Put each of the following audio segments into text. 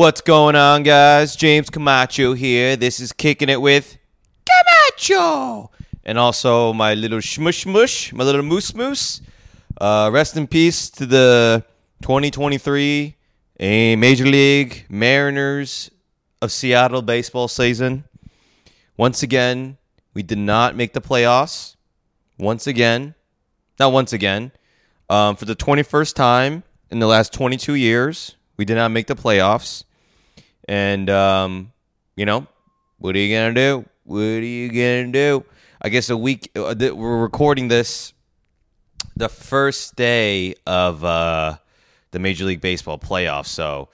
What's going on, guys? James Camacho here. This is Kicking It with Camacho. And also my little shmush mush, my little moose moose. Uh, rest in peace to the 2023 a Major League Mariners of Seattle baseball season. Once again, we did not make the playoffs. Once again, not once again, um, for the 21st time in the last 22 years, we did not make the playoffs. And, um, you know, what are you going to do? What are you going to do? I guess a week, uh, th- we're recording this the first day of uh, the Major League Baseball playoffs. So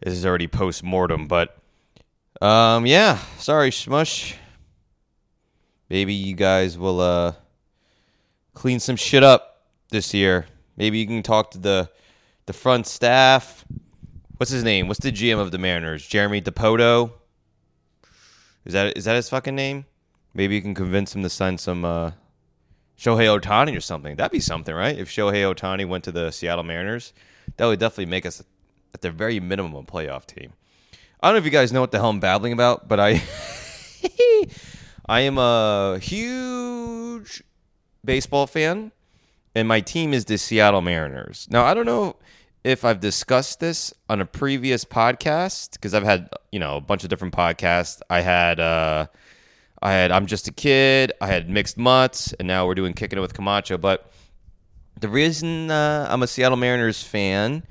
this is already post mortem. But, um, yeah, sorry, Smush. Maybe you guys will uh, clean some shit up this year. Maybe you can talk to the the front staff what's his name? What's the GM of the Mariners? Jeremy Dipoto. Is that is that his fucking name? Maybe you can convince him to sign some uh, Shohei Ohtani or something. That'd be something, right? If Shohei Ohtani went to the Seattle Mariners, that would definitely make us, at the very minimum, a playoff team. I don't know if you guys know what the hell I'm babbling about, but I, I am a huge baseball fan, and my team is the Seattle Mariners. Now I don't know if I've discussed this on a previous podcast because I've had you know a bunch of different podcasts. I had uh, I had I'm just a kid. I had mixed mutts, and now we're doing kicking it with Camacho. But the reason uh, I'm a Seattle Mariners fan,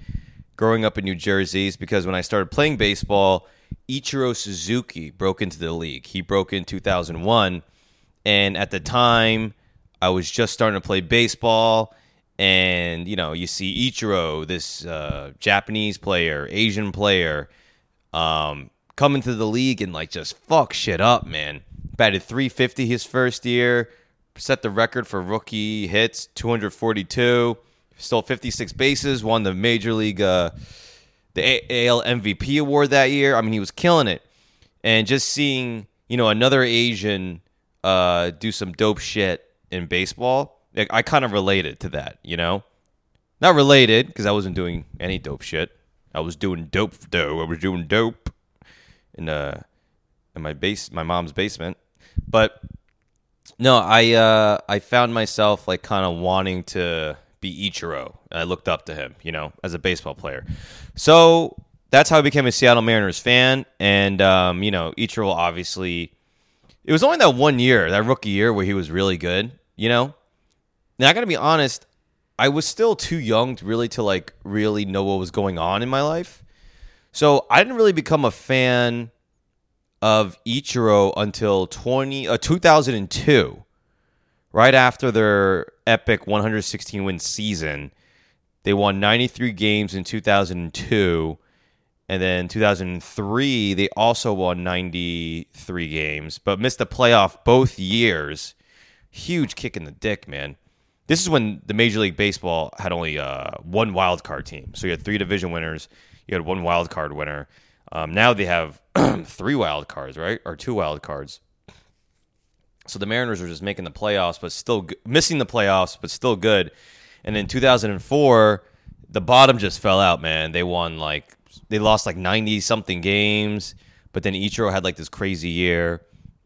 growing up in New Jersey, is because when I started playing baseball, Ichiro Suzuki broke into the league. He broke in 2001, and at the time, I was just starting to play baseball and you know you see Ichiro, this uh, Japanese player, Asian player, um, come into the league and like just fuck shit up, man. Batted 350 his first year, set the record for rookie hits, 242, stole 56 bases, won the major league, uh, the AL MVP award that year. I mean, he was killing it, and just seeing you know another Asian uh, do some dope shit in baseball I kind of related to that, you know? Not related because I wasn't doing any dope shit. I was doing dope though. I was doing dope in uh in my base my mom's basement. But no, I uh I found myself like kind of wanting to be Ichiro. I looked up to him, you know, as a baseball player. So that's how I became a Seattle Mariners fan. And um, you know, Ichiro obviously it was only that one year, that rookie year where he was really good, you know? Now I gotta be honest, I was still too young to really to like really know what was going on in my life. So I didn't really become a fan of Ichiro until 20 uh, 2002. Right after their epic 116 win season, they won 93 games in 2002 and then 2003 they also won 93 games but missed the playoff both years. Huge kick in the dick, man. This is when the Major League Baseball had only uh, one wild card team. So you had three division winners, you had one wild card winner. Um, now they have three wild cards, right, or two wild cards. So the Mariners are just making the playoffs, but still g- missing the playoffs, but still good. And in 2004, the bottom just fell out. Man, they won like they lost like 90 something games, but then Ichiro had like this crazy year.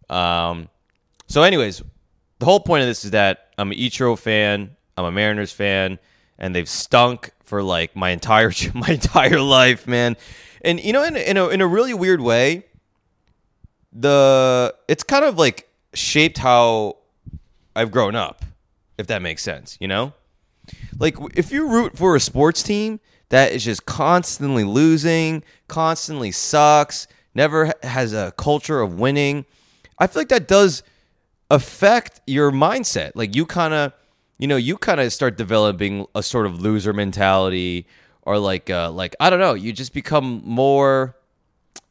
Um, so, anyways, the whole point of this is that I'm an Ichiro fan, I'm a Mariners fan, and they've stunk for like my entire my entire life, man. And you know, in in a, in a really weird way, the it's kind of like shaped how I've grown up, if that makes sense. You know, like if you root for a sports team that is just constantly losing, constantly sucks, never has a culture of winning, I feel like that does affect your mindset. Like you kind of, you know, you kind of start developing a sort of loser mentality, or like, uh, like I don't know, you just become more,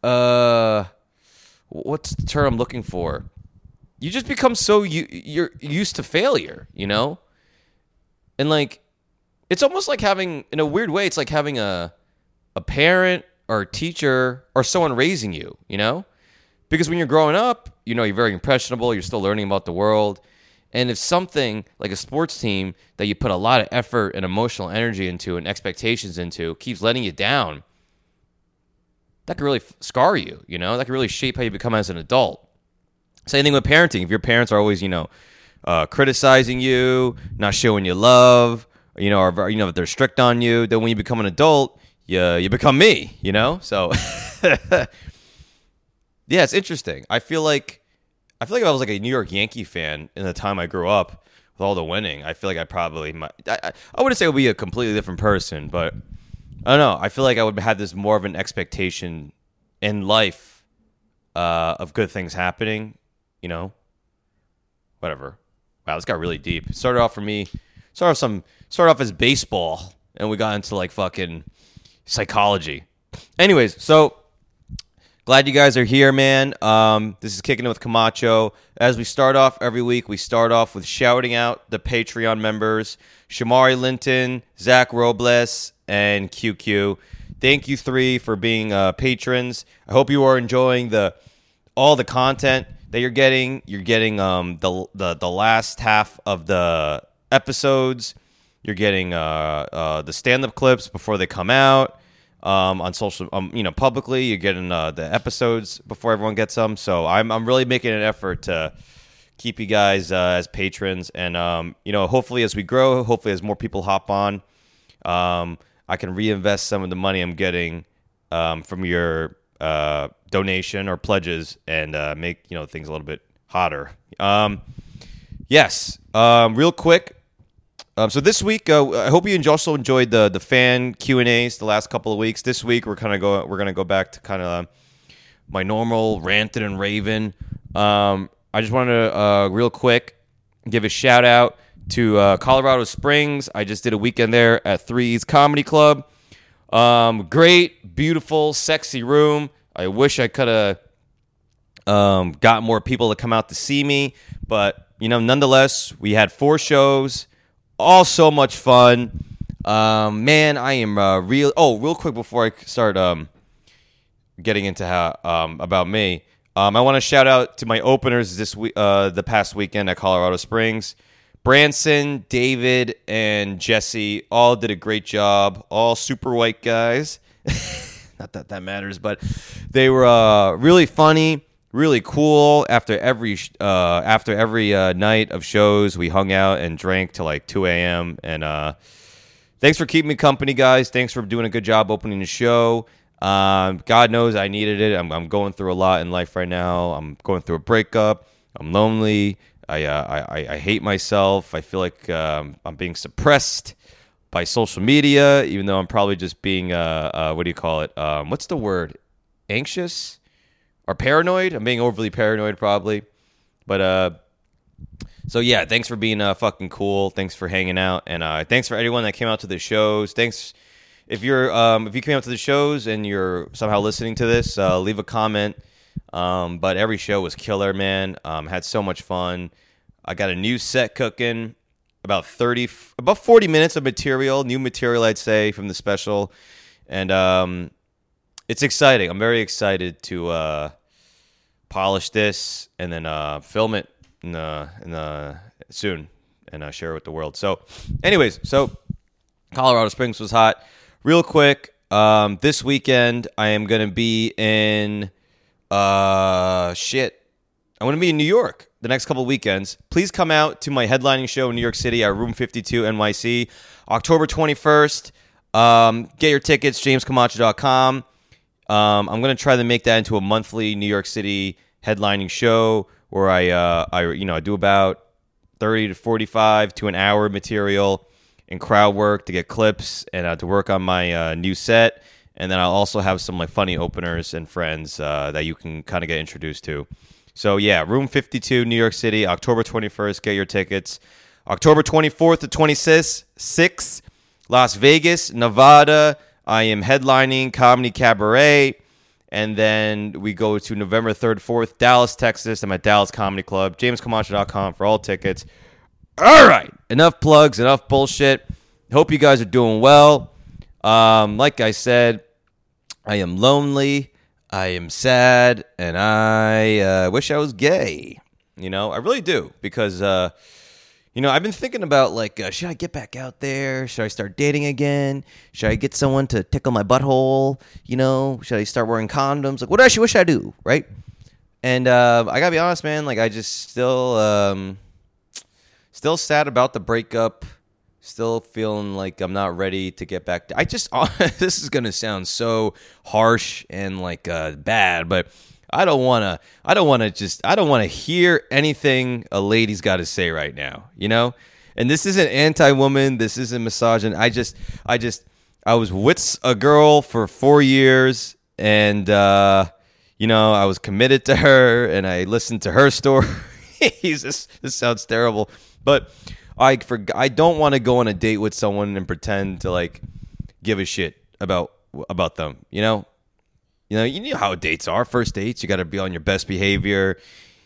uh, what's the term I'm looking for? You just become so you you're used to failure, you know, and like it's almost like having, in a weird way, it's like having a a parent or a teacher or someone raising you, you know because when you're growing up, you know, you're very impressionable, you're still learning about the world. And if something like a sports team that you put a lot of effort and emotional energy into and expectations into keeps letting you down, that could really scar you. You know, that could really shape how you become as an adult. Same thing with parenting. If your parents are always, you know, uh, criticizing you, not showing you love, you know, or you know, they're strict on you, then when you become an adult, you you become me. You know, so yeah, it's interesting. I feel like I feel like I was like a New York Yankee fan in the time I grew up with all the winning, I feel like I probably might. I, I wouldn't say I would be a completely different person, but I don't know. I feel like I would have this more of an expectation in life uh, of good things happening. You know, whatever. Wow, this got really deep. Started off for me. Started off some. Started off as baseball, and we got into like fucking psychology. Anyways, so glad you guys are here, man. Um, this is kicking it with Camacho. As we start off every week, we start off with shouting out the Patreon members: Shamari Linton, Zach Robles, and QQ. Thank you three for being uh, patrons. I hope you are enjoying the all the content that you're getting. You're getting um, the, the the last half of the episodes. You're getting uh, uh, the stand up clips before they come out um, on social, um, you know, publicly. You're getting uh, the episodes before everyone gets them. So I'm I'm really making an effort to keep you guys uh, as patrons, and um, you know, hopefully as we grow, hopefully as more people hop on, um, I can reinvest some of the money I'm getting um, from your uh, donation or pledges and uh, make you know things a little bit hotter. Um, yes, um, real quick. Um, so this week, uh, I hope you also enjoyed the the fan Q and A's the last couple of weeks. This week, we're kind of go we're gonna go back to kind of my normal ranting and raving. Um, I just wanted to uh, real quick give a shout out to uh, Colorado Springs. I just did a weekend there at Three's Comedy Club. Um, great, beautiful, sexy room. I wish I could have um, got more people to come out to see me, but you know, nonetheless, we had four shows, all so much fun. Um, man, I am uh, real. Oh, real quick before I start um, getting into how um, about me, um, I want to shout out to my openers this week, uh, the past weekend at Colorado Springs. Branson, David, and Jesse all did a great job. All super white guys. Not that that matters, but they were uh, really funny, really cool. After every uh, after every uh, night of shows, we hung out and drank till like 2 a.m. And uh, thanks for keeping me company, guys. Thanks for doing a good job opening the show. Um, God knows I needed it. I'm, I'm going through a lot in life right now. I'm going through a breakup. I'm lonely. I, uh, I, I hate myself. I feel like um, I'm being suppressed by social media, even though I'm probably just being, uh, uh, what do you call it? Um, what's the word? Anxious or paranoid? I'm being overly paranoid, probably. But, uh, so yeah, thanks for being uh, fucking cool. Thanks for hanging out, and uh, thanks for everyone that came out to the shows. Thanks if you're um, if you came out to the shows and you're somehow listening to this, uh, leave a comment. Um, but every show was killer, man. Um, had so much fun. I got a new set cooking, about thirty, about forty minutes of material, new material, I'd say, from the special, and um, it's exciting. I'm very excited to uh, polish this and then uh, film it in in soon and uh, share it with the world. So, anyways, so Colorado Springs was hot. Real quick, um, this weekend I am going to be in uh shit. I'm going to be in New York the next couple weekends. Please come out to my headlining show in New York City at Room 52 NYC, October 21st. Um, get your tickets, jamescamacho.com. Um, I'm to try to make that into a monthly New York City headlining show where I, uh, I, you know, I do about 30 to 45 to an hour material and crowd work to get clips and uh, to work on my uh, new set. And then I'll also have some like funny openers and friends uh, that you can kind of get introduced to. So yeah, Room 52, New York City, October 21st. Get your tickets. October 24th to 26th, Las Vegas, Nevada. I am headlining Comedy Cabaret. And then we go to November 3rd, 4th, Dallas, Texas. I'm at Dallas Comedy Club. JamesCamacho.com for all tickets. All right. Enough plugs, enough bullshit. Hope you guys are doing well. Um, like I said, I am lonely. I am sad. And I uh, wish I was gay. You know, I really do. Because, uh, you know, I've been thinking about like, uh, should I get back out there? Should I start dating again? Should I get someone to tickle my butthole? You know, should I start wearing condoms? Like, what actually what should I do? Right? And uh, I gotta be honest, man. Like, I just still, um, still sad about the breakup. Still feeling like I'm not ready to get back. To, I just, this is gonna sound so harsh and like uh, bad, but I don't want to I don't want to just I don't want to hear anything a lady's got to say right now, you know? And this isn't anti-woman, this isn't misogyn. I just I just I was with a girl for 4 years and uh you know, I was committed to her and I listened to her story. This sounds terrible. But I for I don't want to go on a date with someone and pretend to like give a shit about about them, you know? You know, you know how dates are. First dates, you got to be on your best behavior.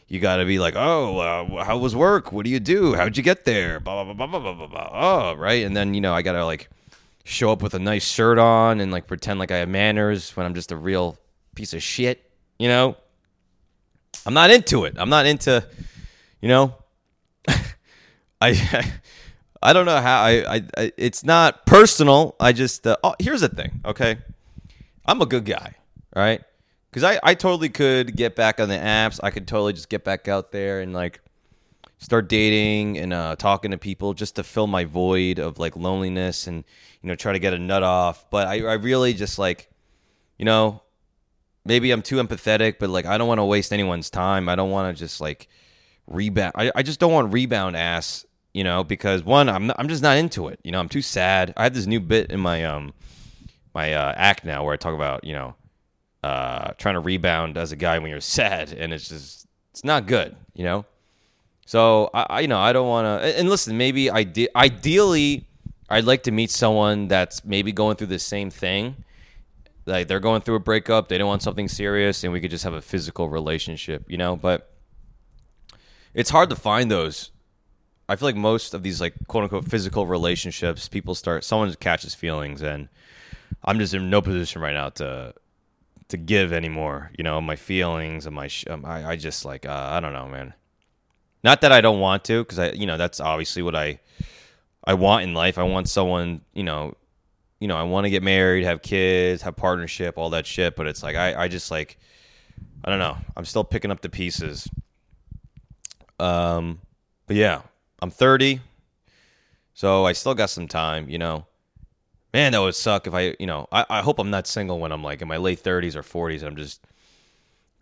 You got to be like, oh, uh, how was work? What do you do? How'd you get there? Blah blah blah blah blah blah blah. Oh, right. And then you know, I got to like show up with a nice shirt on and like pretend like I have manners when I'm just a real piece of shit. You know, I'm not into it. I'm not into, you know, I. I don't know how I, I, I it's not personal. I just uh, oh, here's the thing, okay? I'm a good guy. Right, Because I, I totally could get back on the apps. I could totally just get back out there and like start dating and uh, talking to people just to fill my void of like loneliness and you know try to get a nut off. But I, I really just like, you know, maybe I'm too empathetic, but like I don't want to waste anyone's time. I don't want to just like rebound. I, I just don't want rebound ass, you know, because one, I'm not, I'm just not into it. You know, I'm too sad. I have this new bit in my um my uh, act now where I talk about you know uh, trying to rebound as a guy when you're sad, and it's just it's not good, you know. So I, I you know, I don't want to. And listen, maybe ide- ideally, I'd like to meet someone that's maybe going through the same thing. Like they're going through a breakup, they don't want something serious, and we could just have a physical relationship, you know. But it's hard to find those. I feel like most of these like quote unquote physical relationships, people start someone catches feelings, and I'm just in no position right now to to give anymore. You know, my feelings and my sh- um, I, I just like uh, I don't know, man. Not that I don't want to, because I you know that's obviously what I I want in life. I want someone you know, you know I want to get married, have kids, have partnership, all that shit. But it's like I I just like I don't know. I'm still picking up the pieces. Um, but yeah, I'm 30, so I still got some time. You know, man, that would suck if I, you know, I, I hope I'm not single when I'm like in my late 30s or 40s and I'm just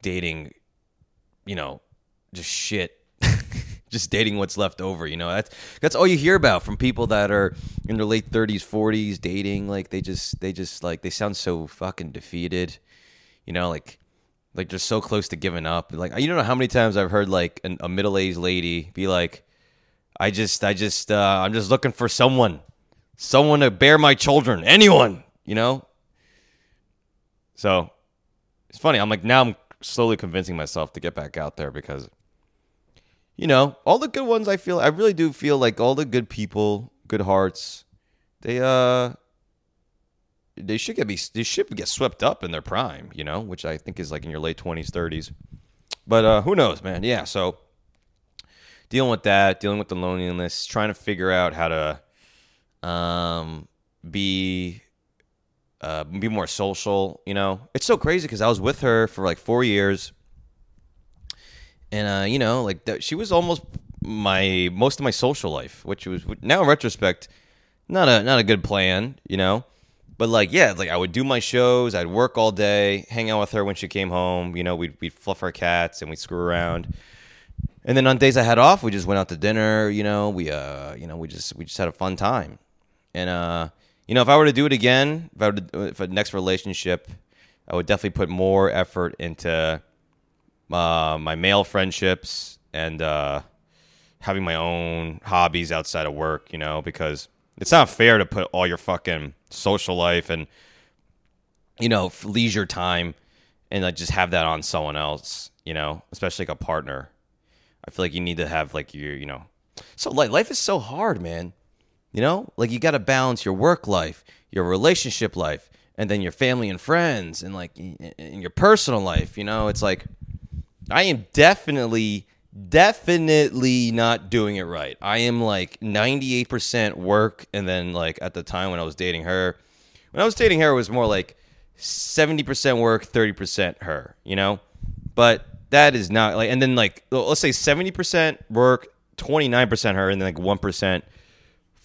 dating, you know, just shit. just dating what's left over, you know. That's that's all you hear about from people that are in their late 30s, 40s dating like they just they just like they sound so fucking defeated. You know, like like they're so close to giving up. Like you don't know how many times I've heard like an, a middle-aged lady be like I just I just uh I'm just looking for someone someone to bear my children, anyone, you know? So it's funny. I'm like, now I'm slowly convincing myself to get back out there because, you know, all the good ones I feel, I really do feel like all the good people, good hearts, they, uh, they should get be they should get swept up in their prime, you know, which I think is like in your late twenties, thirties. But uh, who knows, man? Yeah, so dealing with that, dealing with the loneliness, trying to figure out how to um, be uh, be more social. You know, it's so crazy because I was with her for like four years, and uh, you know, like th- she was almost my most of my social life, which was now in retrospect not a not a good plan. You know. But like, yeah, like I would do my shows. I'd work all day, hang out with her when she came home. You know, we'd we'd fluff our cats and we'd screw around. And then on days I had off, we just went out to dinner. You know, we uh, you know, we just we just had a fun time. And uh, you know, if I were to do it again, if I were to, if a next relationship, I would definitely put more effort into uh, my male friendships and uh, having my own hobbies outside of work. You know, because it's not fair to put all your fucking social life and you know leisure time and like just have that on someone else. You know, especially like a partner. I feel like you need to have like your, you know, so like life is so hard, man. You know, like you got to balance your work life, your relationship life, and then your family and friends, and like in your personal life. You know, it's like I am definitely, definitely not doing it right. I am like 98% work and then like at the time when I was dating her, when I was dating her it was more like 70% work, 30% her, you know? But that is not like and then like let's say 70% work, 29% her and then like 1%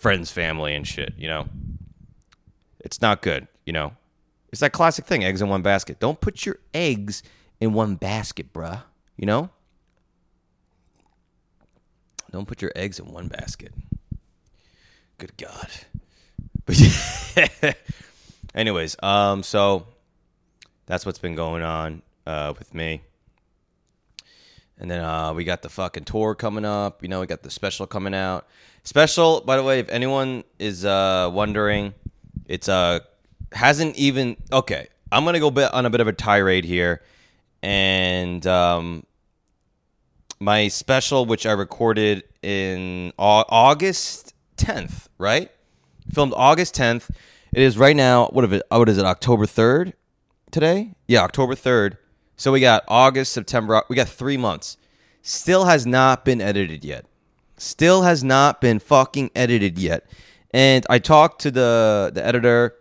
friends, family and shit, you know? It's not good, you know? It's that classic thing, eggs in one basket. Don't put your eggs in one basket, bruh. You know? Don't put your eggs in one basket. Good God. But anyways, um, so that's what's been going on uh, with me. And then uh, we got the fucking tour coming up. You know, we got the special coming out. Special, by the way, if anyone is uh, wondering, it's uh hasn't even okay. I'm gonna go bit on a bit of a tirade here, and um, my special, which I recorded in August 10th, right? Filmed August 10th. It is right now. What, it, what is it? October 3rd today? Yeah, October 3rd. So we got August, September. We got three months. Still has not been edited yet. Still has not been fucking edited yet. And I talked to the the editor,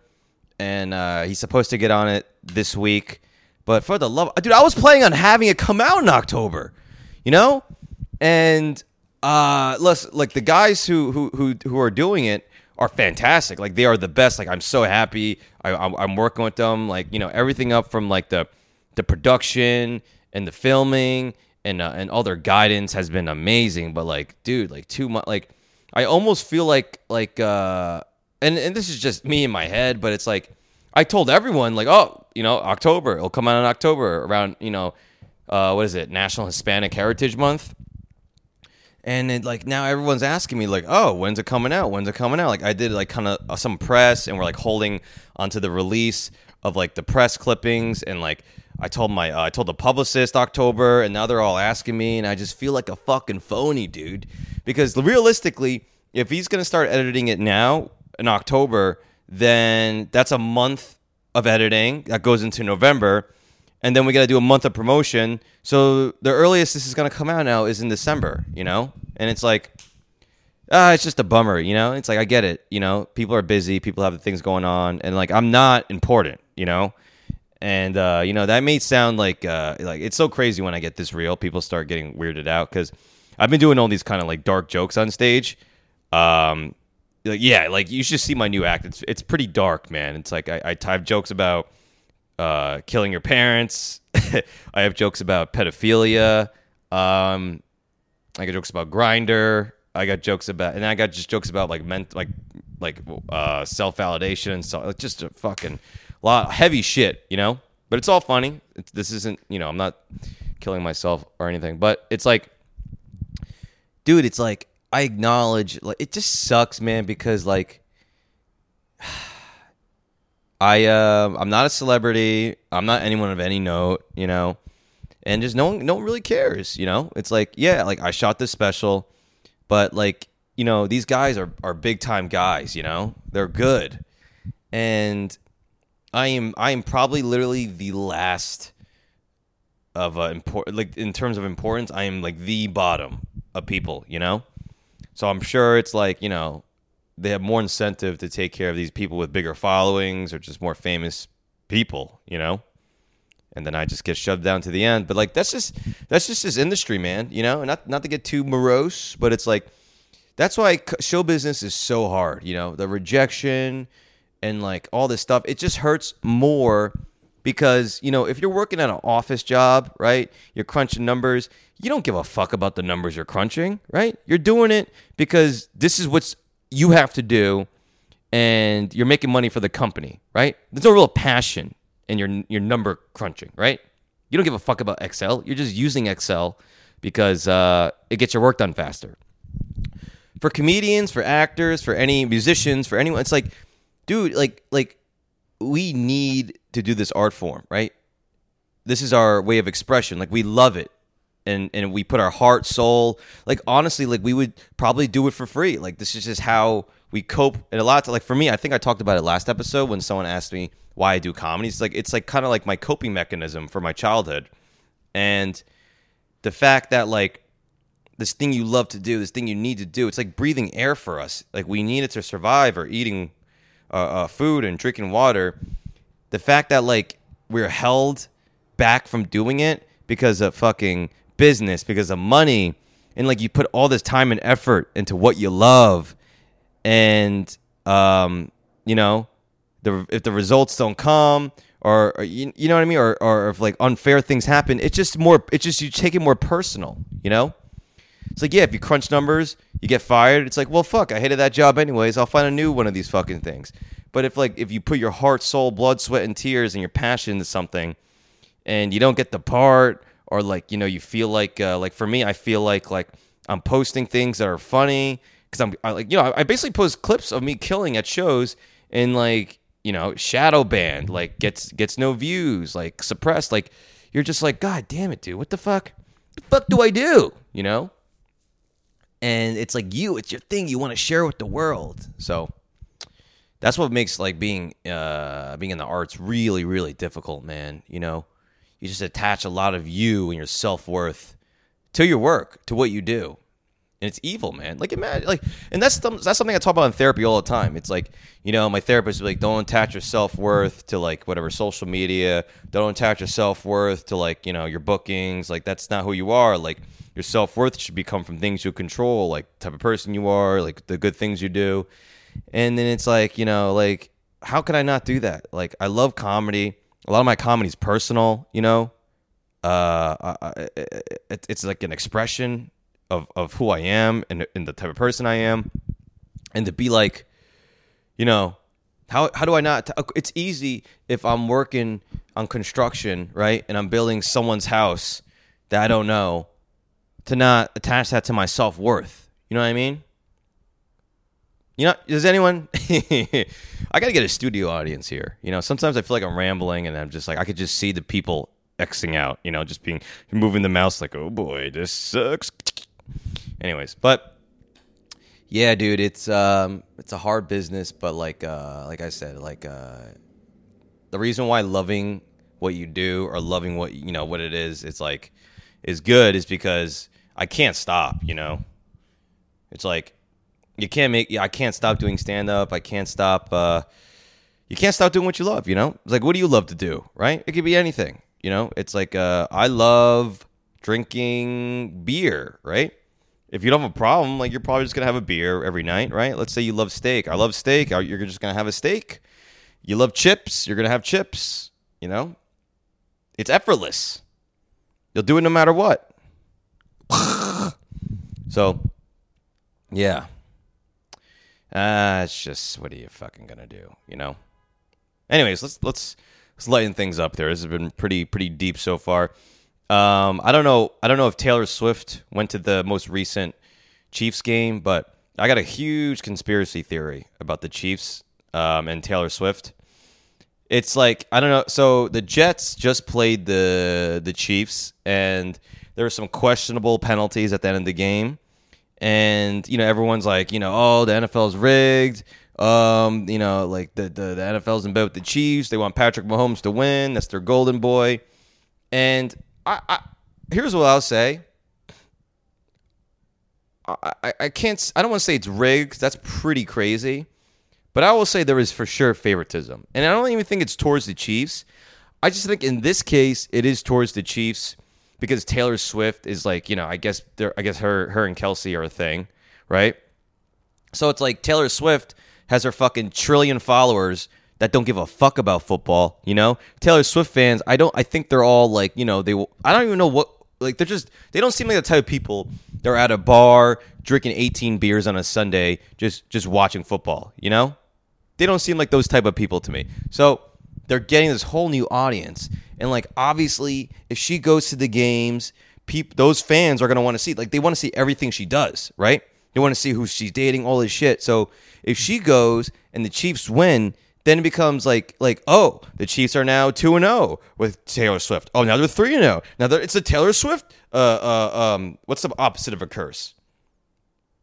and uh, he's supposed to get on it this week. But for the love, dude, I was planning on having it come out in October you know? And uh listen, like the guys who who who who are doing it are fantastic. Like they are the best. Like I'm so happy. I, I'm working with them. Like you know everything up from like the the production and the filming and uh, and all their guidance has been amazing. But like, dude, like too much. Like I almost feel like like uh and and this is just me in my head, but it's like I told everyone like, oh, you know, October it'll come out in October around you know uh, what is it, National Hispanic Heritage Month. And it, like now everyone's asking me like, oh, when's it coming out? When's it coming out? Like I did like kind of uh, some press, and we're like holding onto the release of like the press clippings, and like I told my uh, I told the publicist October, and now they're all asking me, and I just feel like a fucking phony, dude. Because realistically, if he's gonna start editing it now in October, then that's a month of editing that goes into November and then we got to do a month of promotion. So the earliest this is to come out now is in December, you know? And it's like, ah, it's just a bummer, you know? It's like, I get it, you know? People are busy, people have things going on, and like, I'm not important, you know? And, uh, you know, that may sound like, uh, like, it's so crazy when I get this real. People start getting weirded out because I've been doing all these kind of like dark jokes on stage. Um, like, yeah, like, you should see my new act. It's, it's pretty dark, man. It's like, I, I have jokes about, uh, killing your parents. I have jokes about pedophilia. Um, I got jokes about Grindr. I got jokes about, and I got just jokes about like ment, like like uh, self validation and so just a fucking lot heavy shit, you know. But it's all funny. This isn't, you know, I'm not killing myself or anything. But it's like, dude, it's like I acknowledge, like it just sucks, man, because like. I uh, I'm not a celebrity. I'm not anyone of any note, you know. And just no one no one really cares, you know? It's like, yeah, like I shot this special, but like, you know, these guys are are big time guys, you know? They're good. And I am I am probably literally the last of uh, important like in terms of importance, I am like the bottom of people, you know? So I'm sure it's like, you know, they have more incentive to take care of these people with bigger followings or just more famous people, you know? And then I just get shoved down to the end. But like that's just that's just this industry, man. You know, not not to get too morose, but it's like that's why show business is so hard. You know, the rejection and like all this stuff. It just hurts more because you know if you're working at an office job, right? You're crunching numbers. You don't give a fuck about the numbers you're crunching, right? You're doing it because this is what's you have to do and you're making money for the company, right? There's no real passion in your your number crunching, right? You don't give a fuck about Excel. You're just using Excel because uh, it gets your work done faster. For comedians, for actors, for any musicians, for anyone, it's like, dude, like like we need to do this art form, right? This is our way of expression. Like we love it and and we put our heart, soul, like honestly, like we would probably do it for free. Like this is just how we cope. And a lot, to, like for me, I think I talked about it last episode when someone asked me why I do comedy. It's like it's like kind of like my coping mechanism for my childhood, and the fact that like this thing you love to do, this thing you need to do. It's like breathing air for us. Like we need it to survive or eating uh, uh, food and drinking water. The fact that like we're held back from doing it because of fucking business, because of money, and like you put all this time and effort into what you love, and um, you know, the if the results don't come or, or you, you know what I mean, or or if like unfair things happen, it's just more. It's just you take it more personal, you know. It's like, yeah, if you crunch numbers, you get fired. It's like, well, fuck, I hated that job anyways. I'll find a new one of these fucking things. But if like if you put your heart, soul, blood, sweat, and tears and your passion into something, and you don't get the part, or like you know you feel like uh, like for me, I feel like like I'm posting things that are funny because I'm I, like you know I basically post clips of me killing at shows and like you know shadow banned, like gets gets no views, like suppressed, like you're just like God damn it, dude, what the fuck? The fuck do I do? You know? And it's like you it's your thing you want to share with the world. So that's what makes like being uh being in the arts really really difficult man you know? You just attach a lot of you and your self-worth to your work to what you do. And it's evil man. Like imagine like and that's that's something i talk about in therapy all the time. It's like you know my therapist is like don't attach your self-worth to like whatever social media. Don't attach your self-worth to like you know your bookings. Like that's not who you are. Like your self worth should become from things you control, like type of person you are, like the good things you do. And then it's like, you know, like how could I not do that? Like I love comedy. A lot of my comedy is personal, you know. Uh, I, it, it's like an expression of of who I am and, and the type of person I am, and to be like, you know, how how do I not? T- it's easy if I'm working on construction, right, and I'm building someone's house that I don't know, to not attach that to my self worth. You know what I mean? You know, does anyone? I got to get a studio audience here. You know, sometimes I feel like I'm rambling and I'm just like, I could just see the people Xing out, you know, just being moving the mouse like, oh boy, this sucks. Anyways, but yeah, dude, it's um, it's a hard business, but like, uh, like I said, like, uh, the reason why loving what you do or loving what you know what it is, it's like, is good, is because I can't stop, you know. It's like you can't make I can't stop doing stand up. I can't stop uh you can't stop doing what you love, you know? It's like what do you love to do, right? It could be anything, you know? It's like uh I love drinking beer, right? If you don't have a problem, like you're probably just gonna have a beer every night, right? Let's say you love steak. I love steak. You're just gonna have a steak. You love chips. You're gonna have chips. You know, it's effortless. You'll do it no matter what. so, yeah. Uh, it's just what are you fucking gonna do, you know? Anyways, let's let's let's lighten things up. There, this has been pretty pretty deep so far. Um, I don't know. I don't know if Taylor Swift went to the most recent Chiefs game, but I got a huge conspiracy theory about the Chiefs um, and Taylor Swift. It's like I don't know. So the Jets just played the the Chiefs, and there were some questionable penalties at the end of the game. And, you know, everyone's like, you know, oh, the NFL's rigged. Um, you know, like the, the, the NFL's in bed with the Chiefs. They want Patrick Mahomes to win. That's their golden boy. And I, I here's what I'll say. I, I, I can't I don't want to say it's rigged. That's pretty crazy. But I will say there is for sure favoritism. And I don't even think it's towards the Chiefs. I just think in this case it is towards the Chiefs because Taylor Swift is like, you know, I guess I guess her her and Kelce are a thing, right? So it's like Taylor Swift has her fucking trillion followers that don't give a fuck about football, you know? Taylor Swift fans, I don't I think they're all like, you know, they I don't even know what like they're just they don't seem like the type of people they're at a bar drinking 18 beers on a Sunday just just watching football, you know? They don't seem like those type of people to me. So they're getting this whole new audience. And like obviously, if she goes to the games, peop- those fans are gonna want to see. Like they want to see everything she does, right? They want to see who she's dating, all this shit. So if she goes and the Chiefs win, then it becomes like like oh the Chiefs are now two and zero oh with Taylor Swift. Oh now they're three and zero. Oh. Now it's a Taylor Swift. Uh, uh, um, what's the opposite of a curse?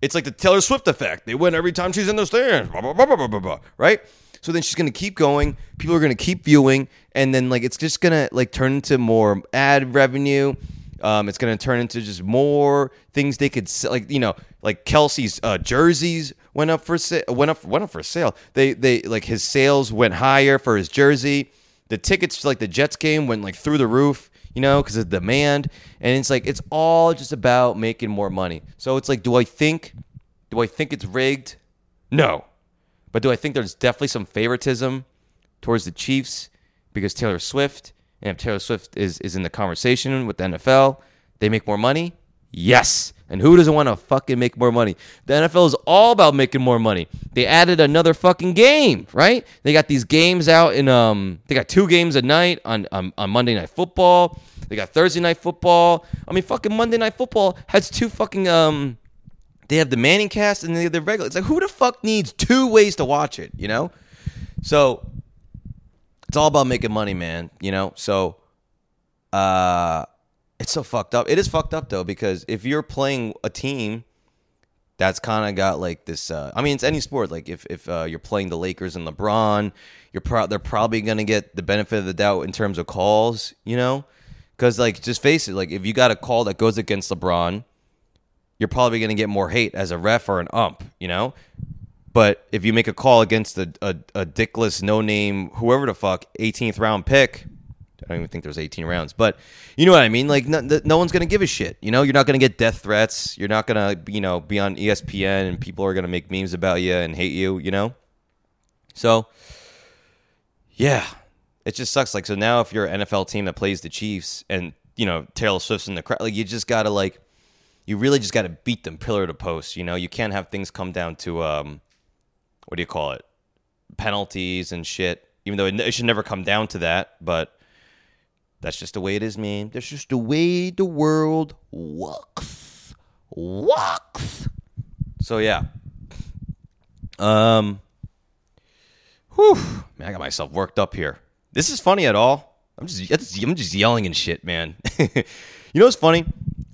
It's like the Taylor Swift effect. They win every time she's in the stands. Blah, blah, blah, right? So then she's gonna keep going. People are gonna keep viewing, and then like it's just gonna like turn into more ad revenue. Um, it's going to turn into just more things they could sell. like you know like Kelce's uh, jerseys went up for sa- went up went up for sale. They they like his sales went higher for his jersey. The tickets to like the Jets game went like through the roof, you know, because of demand. And it's like it's all just about making more money. So it's like, do I think do I think it's rigged? No. But do I think there's definitely some favoritism towards the Chiefs because Taylor Swift, and if Taylor Swift is, is in the conversation with the NFL, they make more money? Yes. And who doesn't want to fucking make more money? The NFL is all about making more money. They added another fucking game, right? They got these games out in um they got two games a night on on, on Monday night football. They got Thursday night football. I mean fucking Monday night football has two fucking um they have the ManningCast and they have the regular. It's like who the fuck needs two ways to watch it, you know? So it's all about making money, man, you know? So uh it's so fucked up. It is fucked up though because if you're playing a team that's kind of got like this. Uh, I mean, it's any sport. Like if if uh, you're playing the Lakers and LeBron, you're pro- they're probably gonna get the benefit of the doubt in terms of calls. You know, because like just face it, like if you got a call that goes against LeBron, you're probably gonna get more hate as a ref or an ump. You know. But if you make a call against a, a, a dickless, no name, whoever the fuck, 18th round pick, I don't even think there's 18 rounds, but you know what I mean. Like no, no one's gonna give a shit. You know, you're not gonna get death threats. You're not gonna you know be on ESPN and people are gonna make memes about you and hate you. You know, so yeah, it just sucks. Like so now, if you're an NFL team that plays the Chiefs and you know Taylor Swift's in the crowd, like you just gotta like you really just gotta beat them pillar to post. You know, you can't have things come down to um what do you call it penalties and shit. Even though it, it should never come down to that, but that's just the way it is, man. That's just the way the world works. Works. So yeah. Um. Whew. Man, I got myself worked up here. This is funny at all. I'm just I'm just yelling and shit, man. you know what's funny?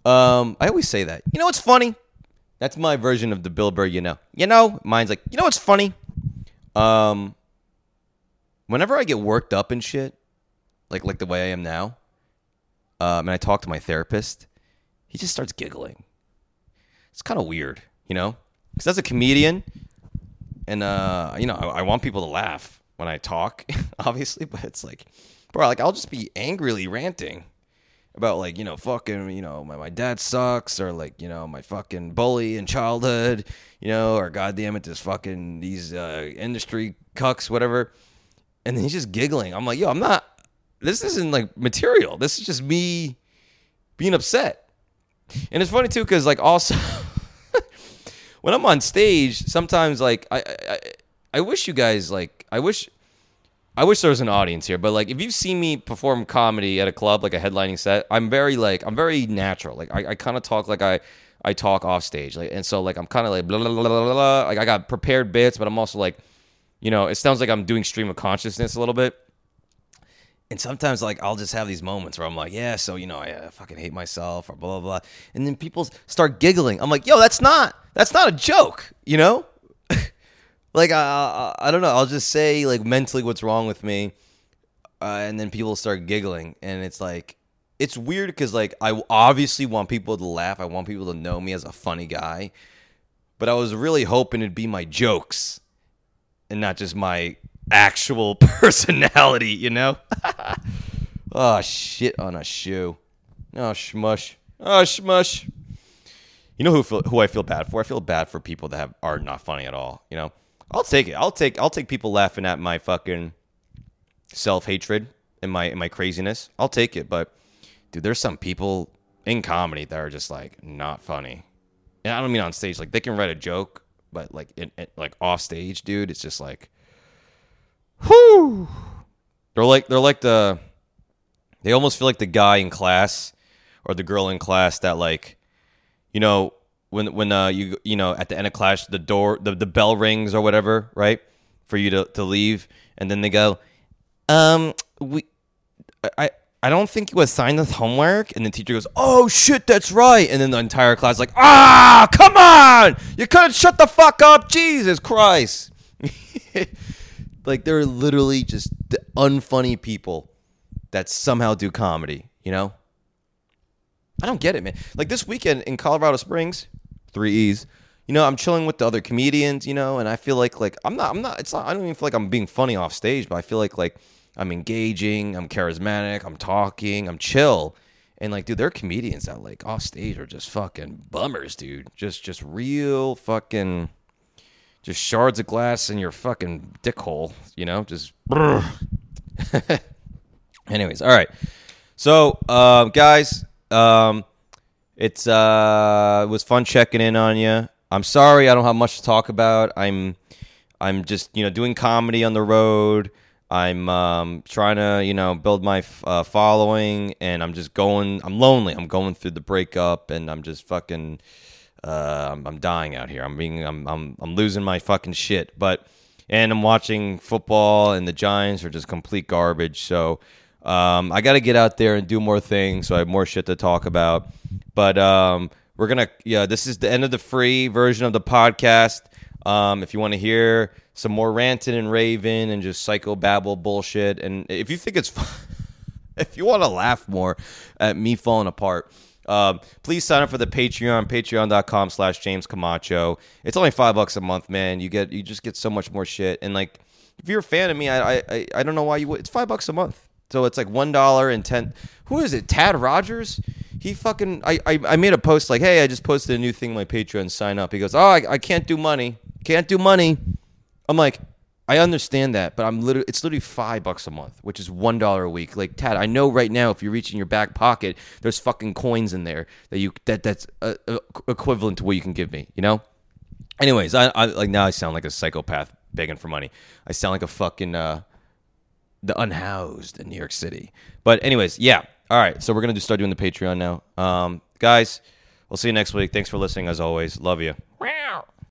Um, I always say that. You know what's funny? That's my version of the Bill Burr. You know. You know. Mine's like. You know what's funny? Um. Whenever I get worked up and shit, like like the way I am now, um, and I talk to my therapist, he just starts giggling. It's kind of weird, you know, because as a comedian, and uh, you know, I, I want people to laugh when I talk, obviously, but it's like, bro, like I'll just be angrily ranting about like you know fucking you know my, my dad sucks or like you know my fucking bully in childhood you know or goddamn it this fucking these uh, industry cucks whatever and then he's just giggling i'm like yo i'm not this isn't like material. This is just me being upset. And it's funny too, because like also when I'm on stage, sometimes like I, I I wish you guys like I wish I wish there was an audience here, but like if you've seen me perform comedy at a club, like a headlining set, I'm very like I'm very natural. Like I, I kind of talk like I I talk off stage, like and so like I'm kind of like blah, blah, blah, blah, blah. Like I got prepared bits, but I'm also like, you know, it sounds like I'm doing stream of consciousness a little bit and sometimes like I'll just have these moments where I'm like, yeah, so you know, I uh, fucking hate myself or blah blah blah, and then people start giggling. I'm like, yo, that's not that's not a joke, you know? Like I, I I don't know. I'll just say like mentally what's wrong with me, uh, and then people start giggling, and it's like it's weird because like I obviously want people to laugh. I want people to know me as a funny guy, but I was really hoping it'd be my jokes and not just my actual personality, you know? oh, shit on a shoe. Oh, shmush. Oh, shmush. You know who who I feel bad for? I feel bad for people that have, are not funny at all. You know, I'll take it. I'll take I'll take people laughing at my fucking self hatred and my and my craziness. I'll take it. But dude, there's some people in comedy that are just like not funny. And I don't mean on stage. Like they can write a joke, but like it, it, like off stage, dude, it's just like Whew. They're like they're like the they almost feel like the guy in class or the girl in class that like you know when when uh you you know at the end of class the door the, the bell rings or whatever right? For you to, to leave. And then they go um we I I don't think you assigned us homework. And the teacher goes oh shit that's right. And then the entire class is like ah come on! You couldn't shut the fuck up. Jesus Christ. Like they're literally just the unfunny people that somehow do comedy, you know? I don't get it, man. Like this weekend in Colorado Springs, three E's. You know, I'm chilling with the other comedians. You know, and I feel like like I'm not I'm not. It's not. I don't even feel like I'm being funny off stage, but I feel like like I'm engaging. I'm charismatic. I'm talking. I'm chill. And like, dude, there are comedians that like off stage are just fucking bummers, dude. Just just real fucking just shards of glass in your fucking dick hole, you know? Just Anyways, all right. So, uh, guys, um, it's uh, it was fun checking in on you. I'm sorry I don't have much to talk about. I'm I'm just you know doing comedy on the road. I'm um, trying to you know build my uh, following, and I'm just going. I'm lonely. I'm going through the breakup, and I'm just fucking. Uh, I'm, I'm dying out here. I'm being. I'm. I'm. I'm losing my fucking shit. But and I'm watching football, and the Giants are just complete garbage. So um, I got to get out there and do more things. So I have more shit to talk about. But um, we're gonna. Yeah, this is the end of the free version of the podcast. Um, if you want to hear some more ranting and raving and just psycho babble bullshit, and if you think it's fun, if you want to laugh more at me falling apart, um, please sign up for the Patreon, patreon.com slash James Camacho. It's only five bucks a month, man. You get you just get so much more shit. And like if you're a fan of me, I I, I don't know why you would it's five bucks a month. So it's like one dollar and ten who is it? Tad Rogers? He fucking I, I I made a post like, hey, I just posted a new thing my Patreon, sign up. He goes, Oh, I, I can't do money. Can't do money. I'm like, I understand that, but I'm literally it's literally five bucks a month, which is one dollar a week. Like Tad, I know right now if you reach in your back pocket, there's fucking coins in there that you that that's uh, uh, equivalent to what you can give me. You know. Anyways, I, I like now I sound like a psychopath begging for money. I sound like a fucking uh, the unhoused in New York City. But anyways, yeah. All right, so we're gonna do start doing the Patreon now, um, guys. We'll see you next week. Thanks for listening, as always. Love you.